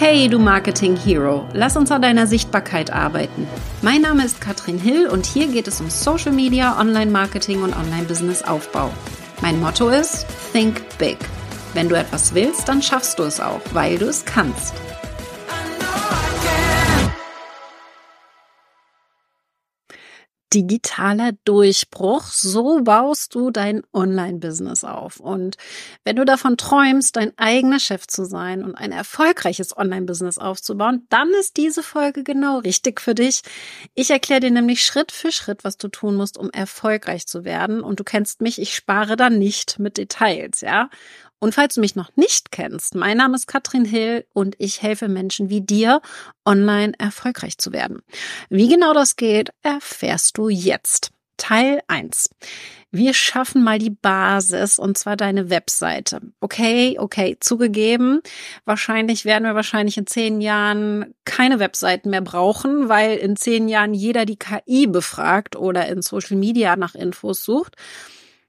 Hey, du Marketing Hero, lass uns an deiner Sichtbarkeit arbeiten. Mein Name ist Katrin Hill und hier geht es um Social Media, Online-Marketing und Online-Business-Aufbau. Mein Motto ist Think Big. Wenn du etwas willst, dann schaffst du es auch, weil du es kannst. Digitaler Durchbruch. So baust du dein Online-Business auf. Und wenn du davon träumst, dein eigener Chef zu sein und ein erfolgreiches Online-Business aufzubauen, dann ist diese Folge genau richtig für dich. Ich erkläre dir nämlich Schritt für Schritt, was du tun musst, um erfolgreich zu werden. Und du kennst mich, ich spare da nicht mit Details, ja. Und falls du mich noch nicht kennst, mein Name ist Katrin Hill und ich helfe Menschen wie dir, online erfolgreich zu werden. Wie genau das geht, erfährst du jetzt. Teil 1. Wir schaffen mal die Basis und zwar deine Webseite. Okay, okay, zugegeben. Wahrscheinlich werden wir wahrscheinlich in zehn Jahren keine Webseiten mehr brauchen, weil in zehn Jahren jeder die KI befragt oder in Social Media nach Infos sucht.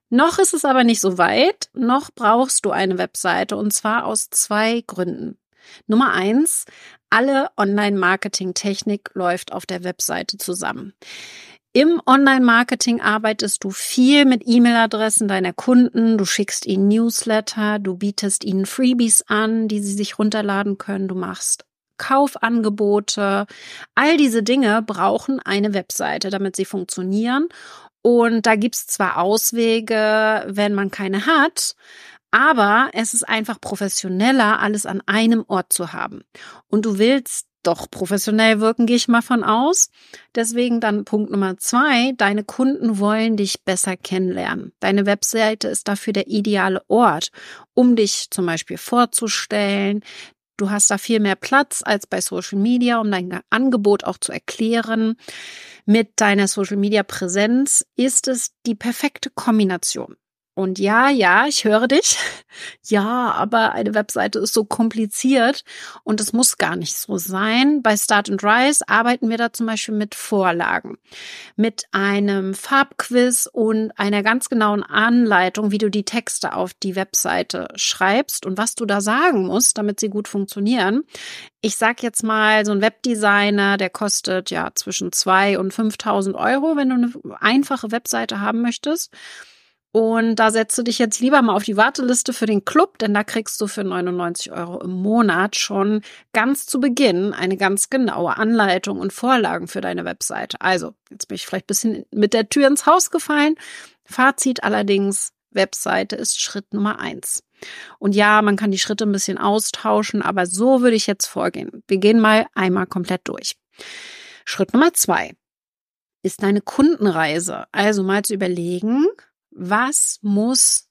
Noch ist es aber nicht so weit, noch brauchst du eine Webseite und zwar aus zwei Gründen. Nummer eins, alle Online-Marketing-Technik läuft auf der Webseite zusammen. Im Online-Marketing arbeitest du viel mit E-Mail-Adressen deiner Kunden, du schickst ihnen Newsletter, du bietest ihnen Freebies an, die sie sich runterladen können, du machst Kaufangebote. All diese Dinge brauchen eine Webseite, damit sie funktionieren und da gibt's zwar Auswege, wenn man keine hat, aber es ist einfach professioneller, alles an einem Ort zu haben. Und du willst doch professionell wirken, gehe ich mal von aus. Deswegen dann Punkt Nummer zwei, deine Kunden wollen dich besser kennenlernen. Deine Webseite ist dafür der ideale Ort, um dich zum Beispiel vorzustellen, Du hast da viel mehr Platz als bei Social Media, um dein Angebot auch zu erklären. Mit deiner Social Media Präsenz ist es die perfekte Kombination. Und ja, ja, ich höre dich. Ja, aber eine Webseite ist so kompliziert und es muss gar nicht so sein. Bei Start and Rise arbeiten wir da zum Beispiel mit Vorlagen, mit einem Farbquiz und einer ganz genauen Anleitung, wie du die Texte auf die Webseite schreibst und was du da sagen musst, damit sie gut funktionieren. Ich sag jetzt mal, so ein Webdesigner, der kostet ja zwischen zwei und 5.000 Euro, wenn du eine einfache Webseite haben möchtest. Und da setzt du dich jetzt lieber mal auf die Warteliste für den Club, denn da kriegst du für 99 Euro im Monat schon ganz zu Beginn eine ganz genaue Anleitung und Vorlagen für deine Webseite. Also, jetzt bin ich vielleicht bisschen mit der Tür ins Haus gefallen. Fazit allerdings, Webseite ist Schritt Nummer eins. Und ja, man kann die Schritte ein bisschen austauschen, aber so würde ich jetzt vorgehen. Wir gehen mal einmal komplett durch. Schritt Nummer zwei ist deine Kundenreise. Also mal zu überlegen, was muss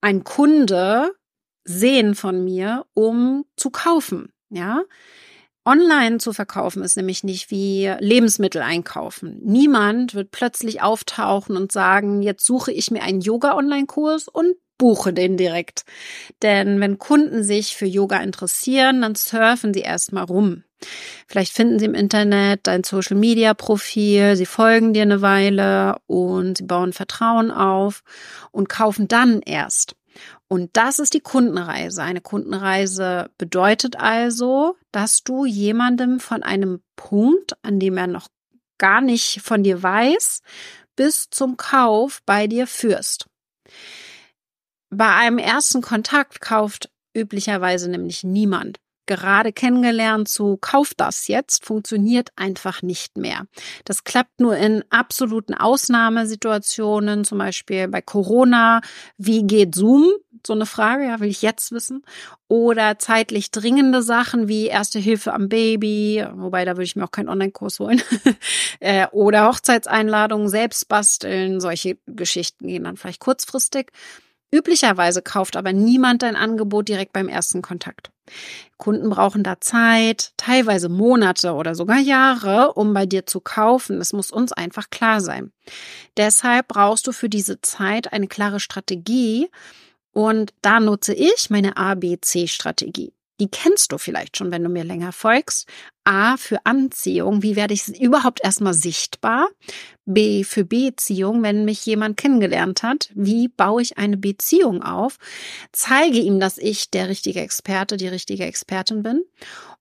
ein Kunde sehen von mir, um zu kaufen? Ja, Online zu verkaufen ist nämlich nicht wie Lebensmittel einkaufen. Niemand wird plötzlich auftauchen und sagen, jetzt suche ich mir einen Yoga-Online-Kurs und buche den direkt. Denn wenn Kunden sich für Yoga interessieren, dann surfen sie erstmal rum. Vielleicht finden sie im Internet dein Social Media Profil, sie folgen dir eine Weile und sie bauen Vertrauen auf und kaufen dann erst. Und das ist die Kundenreise. Eine Kundenreise bedeutet also, dass du jemandem von einem Punkt, an dem er noch gar nicht von dir weiß, bis zum Kauf bei dir führst. Bei einem ersten Kontakt kauft üblicherweise nämlich niemand gerade kennengelernt zu kauf das jetzt funktioniert einfach nicht mehr. Das klappt nur in absoluten Ausnahmesituationen, zum Beispiel bei Corona. Wie geht Zoom? So eine Frage, ja, will ich jetzt wissen. Oder zeitlich dringende Sachen wie Erste Hilfe am Baby, wobei da würde ich mir auch keinen Online-Kurs holen. Äh, oder Hochzeitseinladungen selbst basteln. Solche Geschichten gehen dann vielleicht kurzfristig. Üblicherweise kauft aber niemand dein Angebot direkt beim ersten Kontakt. Kunden brauchen da Zeit, teilweise Monate oder sogar Jahre, um bei dir zu kaufen. Das muss uns einfach klar sein. Deshalb brauchst du für diese Zeit eine klare Strategie und da nutze ich meine ABC-Strategie. Die kennst du vielleicht schon, wenn du mir länger folgst. A für Anziehung, wie werde ich überhaupt erstmal sichtbar? B für Beziehung, wenn mich jemand kennengelernt hat, wie baue ich eine Beziehung auf? Zeige ihm, dass ich der richtige Experte, die richtige Expertin bin.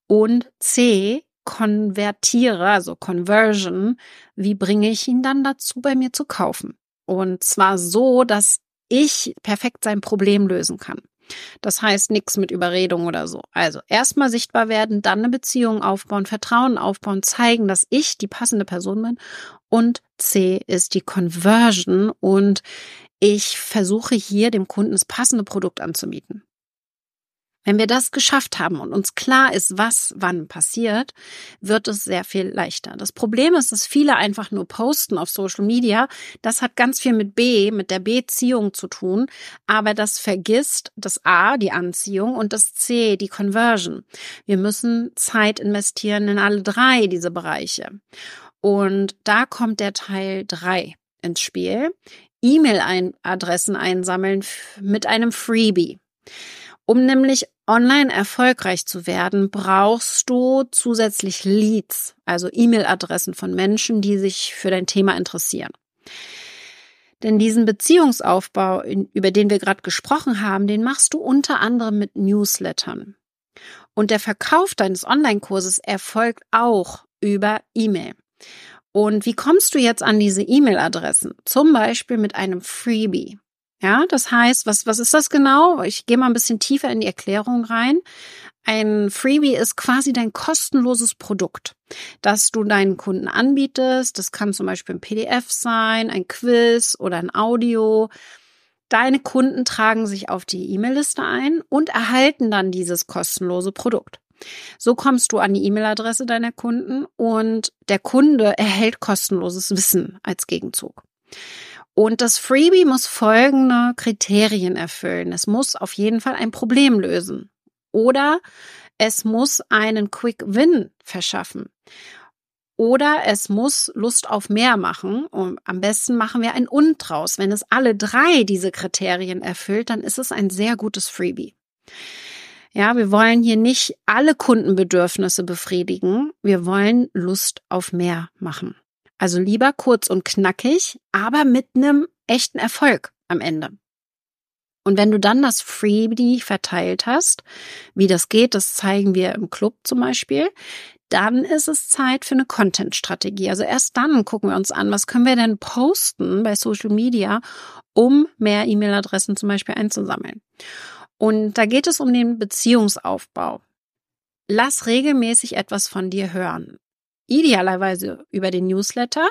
Und C konvertiere, also Conversion, wie bringe ich ihn dann dazu, bei mir zu kaufen? Und zwar so, dass ich perfekt sein Problem lösen kann. Das heißt nichts mit Überredung oder so. Also erstmal sichtbar werden, dann eine Beziehung aufbauen, Vertrauen aufbauen, zeigen, dass ich die passende Person bin. Und C ist die Conversion und ich versuche hier dem Kunden das passende Produkt anzubieten. Wenn wir das geschafft haben und uns klar ist, was wann passiert, wird es sehr viel leichter. Das Problem ist, dass viele einfach nur posten auf Social Media. Das hat ganz viel mit B, mit der Beziehung zu tun, aber das vergisst das A, die Anziehung und das C, die Conversion. Wir müssen Zeit investieren in alle drei diese Bereiche. Und da kommt der Teil drei ins Spiel. E-Mail-Adressen einsammeln mit einem Freebie. Um nämlich online erfolgreich zu werden, brauchst du zusätzlich Leads, also E-Mail-Adressen von Menschen, die sich für dein Thema interessieren. Denn diesen Beziehungsaufbau, über den wir gerade gesprochen haben, den machst du unter anderem mit Newslettern. Und der Verkauf deines Online-Kurses erfolgt auch über E-Mail. Und wie kommst du jetzt an diese E-Mail-Adressen? Zum Beispiel mit einem Freebie. Ja, das heißt, was, was ist das genau? Ich gehe mal ein bisschen tiefer in die Erklärung rein. Ein Freebie ist quasi dein kostenloses Produkt, das du deinen Kunden anbietest. Das kann zum Beispiel ein PDF sein, ein Quiz oder ein Audio. Deine Kunden tragen sich auf die E-Mail-Liste ein und erhalten dann dieses kostenlose Produkt. So kommst du an die E-Mail-Adresse deiner Kunden und der Kunde erhält kostenloses Wissen als Gegenzug. Und das Freebie muss folgende Kriterien erfüllen. Es muss auf jeden Fall ein Problem lösen. Oder es muss einen Quick Win verschaffen. Oder es muss Lust auf mehr machen. Und am besten machen wir ein Und draus. Wenn es alle drei diese Kriterien erfüllt, dann ist es ein sehr gutes Freebie. Ja, wir wollen hier nicht alle Kundenbedürfnisse befriedigen. Wir wollen Lust auf mehr machen. Also lieber kurz und knackig, aber mit einem echten Erfolg am Ende. Und wenn du dann das Freebie verteilt hast, wie das geht, das zeigen wir im Club zum Beispiel, dann ist es Zeit für eine Content-Strategie. Also erst dann gucken wir uns an, was können wir denn posten bei Social Media, um mehr E-Mail-Adressen zum Beispiel einzusammeln. Und da geht es um den Beziehungsaufbau. Lass regelmäßig etwas von dir hören idealerweise über den Newsletter.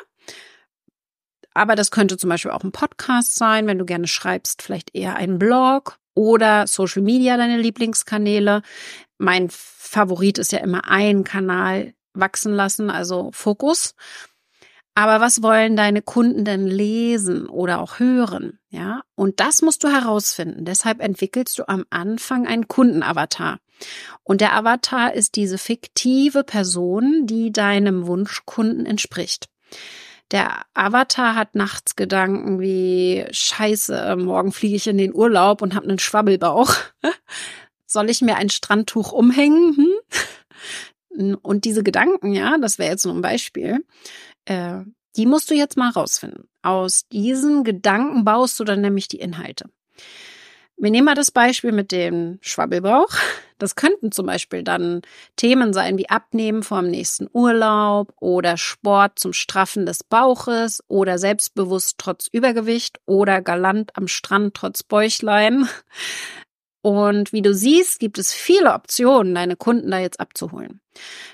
Aber das könnte zum Beispiel auch ein Podcast sein, wenn du gerne schreibst, vielleicht eher ein Blog oder Social Media, deine Lieblingskanäle. Mein Favorit ist ja immer ein Kanal wachsen lassen, also Fokus. Aber was wollen deine Kunden denn lesen oder auch hören? Ja, und das musst du herausfinden. Deshalb entwickelst du am Anfang einen Kundenavatar. Und der Avatar ist diese fiktive Person, die deinem Wunschkunden entspricht. Der Avatar hat nachts Gedanken wie Scheiße, morgen fliege ich in den Urlaub und habe einen Schwabbelbauch. Soll ich mir ein Strandtuch umhängen? Hm? Und diese Gedanken, ja, das wäre jetzt nur ein Beispiel, äh, die musst du jetzt mal rausfinden. Aus diesen Gedanken baust du dann nämlich die Inhalte. Wir nehmen mal das Beispiel mit dem Schwabbelbauch. Das könnten zum Beispiel dann Themen sein wie Abnehmen vor dem nächsten Urlaub oder Sport zum Straffen des Bauches oder selbstbewusst trotz Übergewicht oder galant am Strand trotz Bäuchlein. Und wie du siehst, gibt es viele Optionen, deine Kunden da jetzt abzuholen.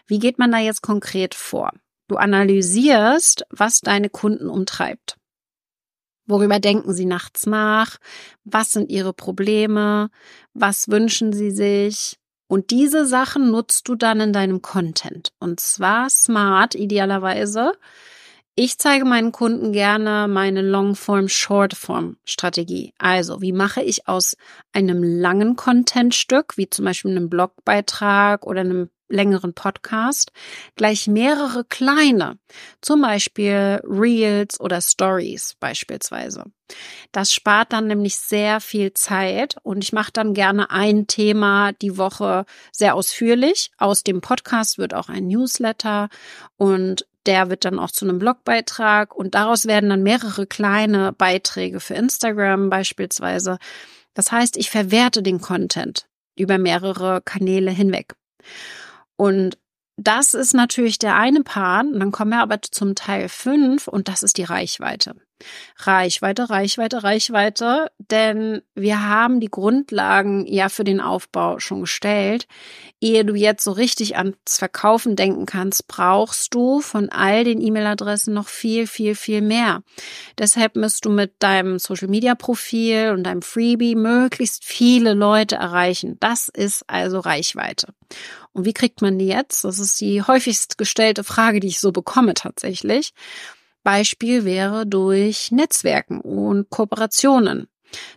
Wie geht man da jetzt konkret vor? Du analysierst, was deine Kunden umtreibt. Worüber denken Sie nachts nach? Was sind Ihre Probleme? Was wünschen Sie sich? Und diese Sachen nutzt du dann in deinem Content. Und zwar smart, idealerweise. Ich zeige meinen Kunden gerne meine Longform, Shortform Strategie. Also, wie mache ich aus einem langen Contentstück, wie zum Beispiel einem Blogbeitrag oder einem längeren Podcast gleich mehrere kleine, zum Beispiel Reels oder Stories beispielsweise. Das spart dann nämlich sehr viel Zeit und ich mache dann gerne ein Thema die Woche sehr ausführlich. Aus dem Podcast wird auch ein Newsletter und der wird dann auch zu einem Blogbeitrag und daraus werden dann mehrere kleine Beiträge für Instagram beispielsweise. Das heißt, ich verwerte den Content über mehrere Kanäle hinweg. Und das ist natürlich der eine Part. Und dann kommen wir aber zum Teil fünf und das ist die Reichweite. Reichweite, Reichweite, Reichweite, denn wir haben die Grundlagen ja für den Aufbau schon gestellt. Ehe du jetzt so richtig ans Verkaufen denken kannst, brauchst du von all den E-Mail-Adressen noch viel, viel, viel mehr. Deshalb musst du mit deinem Social-Media-Profil und deinem Freebie möglichst viele Leute erreichen. Das ist also Reichweite. Und wie kriegt man die jetzt? Das ist die häufigst gestellte Frage, die ich so bekomme tatsächlich. Beispiel wäre durch Netzwerken und Kooperationen.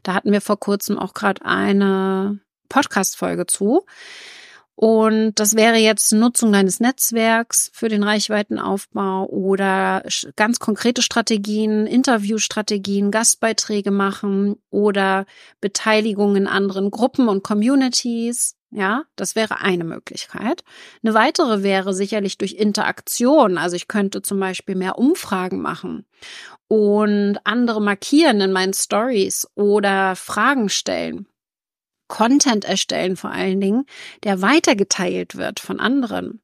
Da hatten wir vor kurzem auch gerade eine Podcast-Folge zu. Und das wäre jetzt Nutzung deines Netzwerks für den Reichweitenaufbau oder ganz konkrete Strategien, Interviewstrategien, Gastbeiträge machen oder Beteiligung in anderen Gruppen und Communities. Ja, das wäre eine Möglichkeit. Eine weitere wäre sicherlich durch Interaktion. Also ich könnte zum Beispiel mehr Umfragen machen und andere markieren in meinen Stories oder Fragen stellen. Content erstellen vor allen Dingen, der weitergeteilt wird von anderen.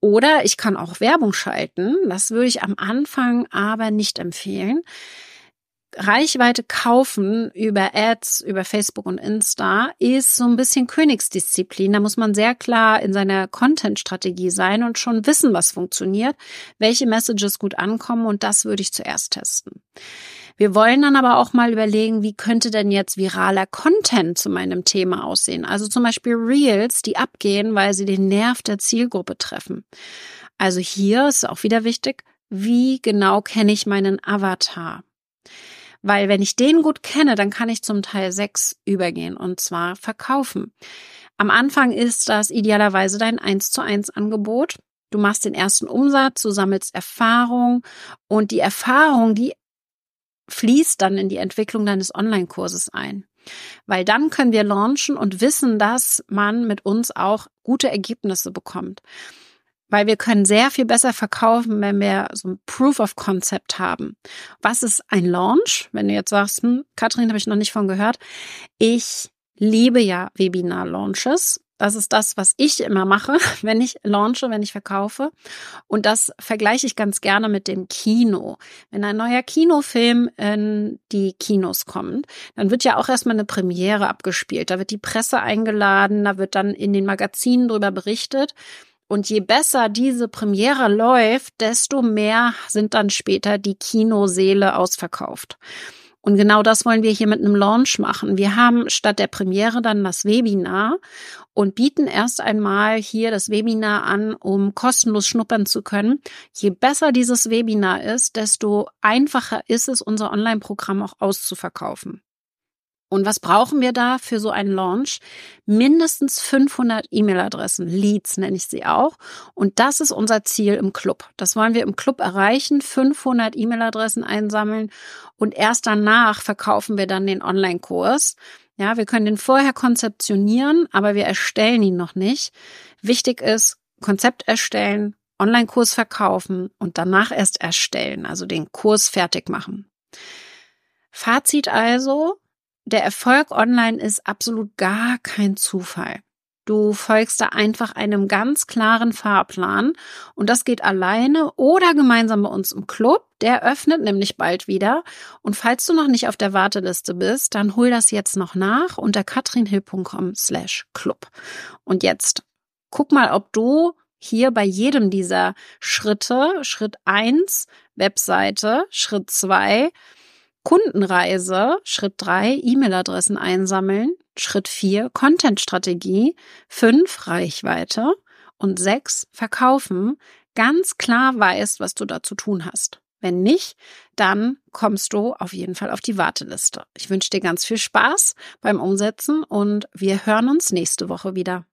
Oder ich kann auch Werbung schalten. Das würde ich am Anfang aber nicht empfehlen. Reichweite kaufen über Ads, über Facebook und Insta ist so ein bisschen Königsdisziplin. Da muss man sehr klar in seiner Content-Strategie sein und schon wissen, was funktioniert, welche Messages gut ankommen und das würde ich zuerst testen. Wir wollen dann aber auch mal überlegen, wie könnte denn jetzt viraler Content zu meinem Thema aussehen? Also zum Beispiel Reels, die abgehen, weil sie den Nerv der Zielgruppe treffen. Also hier ist auch wieder wichtig, wie genau kenne ich meinen Avatar? Weil wenn ich den gut kenne, dann kann ich zum Teil sechs übergehen und zwar verkaufen. Am Anfang ist das idealerweise dein 1 zu 1 Angebot. Du machst den ersten Umsatz, du sammelst Erfahrung und die Erfahrung, die fließt dann in die Entwicklung deines Online-Kurses ein. Weil dann können wir launchen und wissen, dass man mit uns auch gute Ergebnisse bekommt weil wir können sehr viel besser verkaufen, wenn wir so ein Proof of Concept haben. Was ist ein Launch? Wenn du jetzt sagst, hm, Katrin, habe ich noch nicht von gehört. Ich liebe ja Webinar-Launches. Das ist das, was ich immer mache, wenn ich launche, wenn ich verkaufe. Und das vergleiche ich ganz gerne mit dem Kino. Wenn ein neuer Kinofilm in die Kinos kommt, dann wird ja auch erstmal eine Premiere abgespielt. Da wird die Presse eingeladen, da wird dann in den Magazinen drüber berichtet. Und je besser diese Premiere läuft, desto mehr sind dann später die Kinoseele ausverkauft. Und genau das wollen wir hier mit einem Launch machen. Wir haben statt der Premiere dann das Webinar und bieten erst einmal hier das Webinar an, um kostenlos schnuppern zu können. Je besser dieses Webinar ist, desto einfacher ist es, unser Online-Programm auch auszuverkaufen. Und was brauchen wir da für so einen Launch? Mindestens 500 E-Mail-Adressen, Leads nenne ich sie auch. Und das ist unser Ziel im Club. Das wollen wir im Club erreichen, 500 E-Mail-Adressen einsammeln und erst danach verkaufen wir dann den Online-Kurs. Ja, wir können den vorher konzeptionieren, aber wir erstellen ihn noch nicht. Wichtig ist, Konzept erstellen, Online-Kurs verkaufen und danach erst erstellen, also den Kurs fertig machen. Fazit also, der Erfolg online ist absolut gar kein Zufall. Du folgst da einfach einem ganz klaren Fahrplan und das geht alleine oder gemeinsam bei uns im Club. Der öffnet nämlich bald wieder. Und falls du noch nicht auf der Warteliste bist, dann hol das jetzt noch nach unter katrinhill.com slash club. Und jetzt guck mal, ob du hier bei jedem dieser Schritte, Schritt eins Webseite, Schritt zwei Kundenreise, Schritt drei E-Mail-Adressen einsammeln, Schritt vier Content-Strategie, fünf Reichweite und sechs Verkaufen, ganz klar weißt, was du da zu tun hast. Wenn nicht, dann kommst du auf jeden Fall auf die Warteliste. Ich wünsche dir ganz viel Spaß beim Umsetzen und wir hören uns nächste Woche wieder.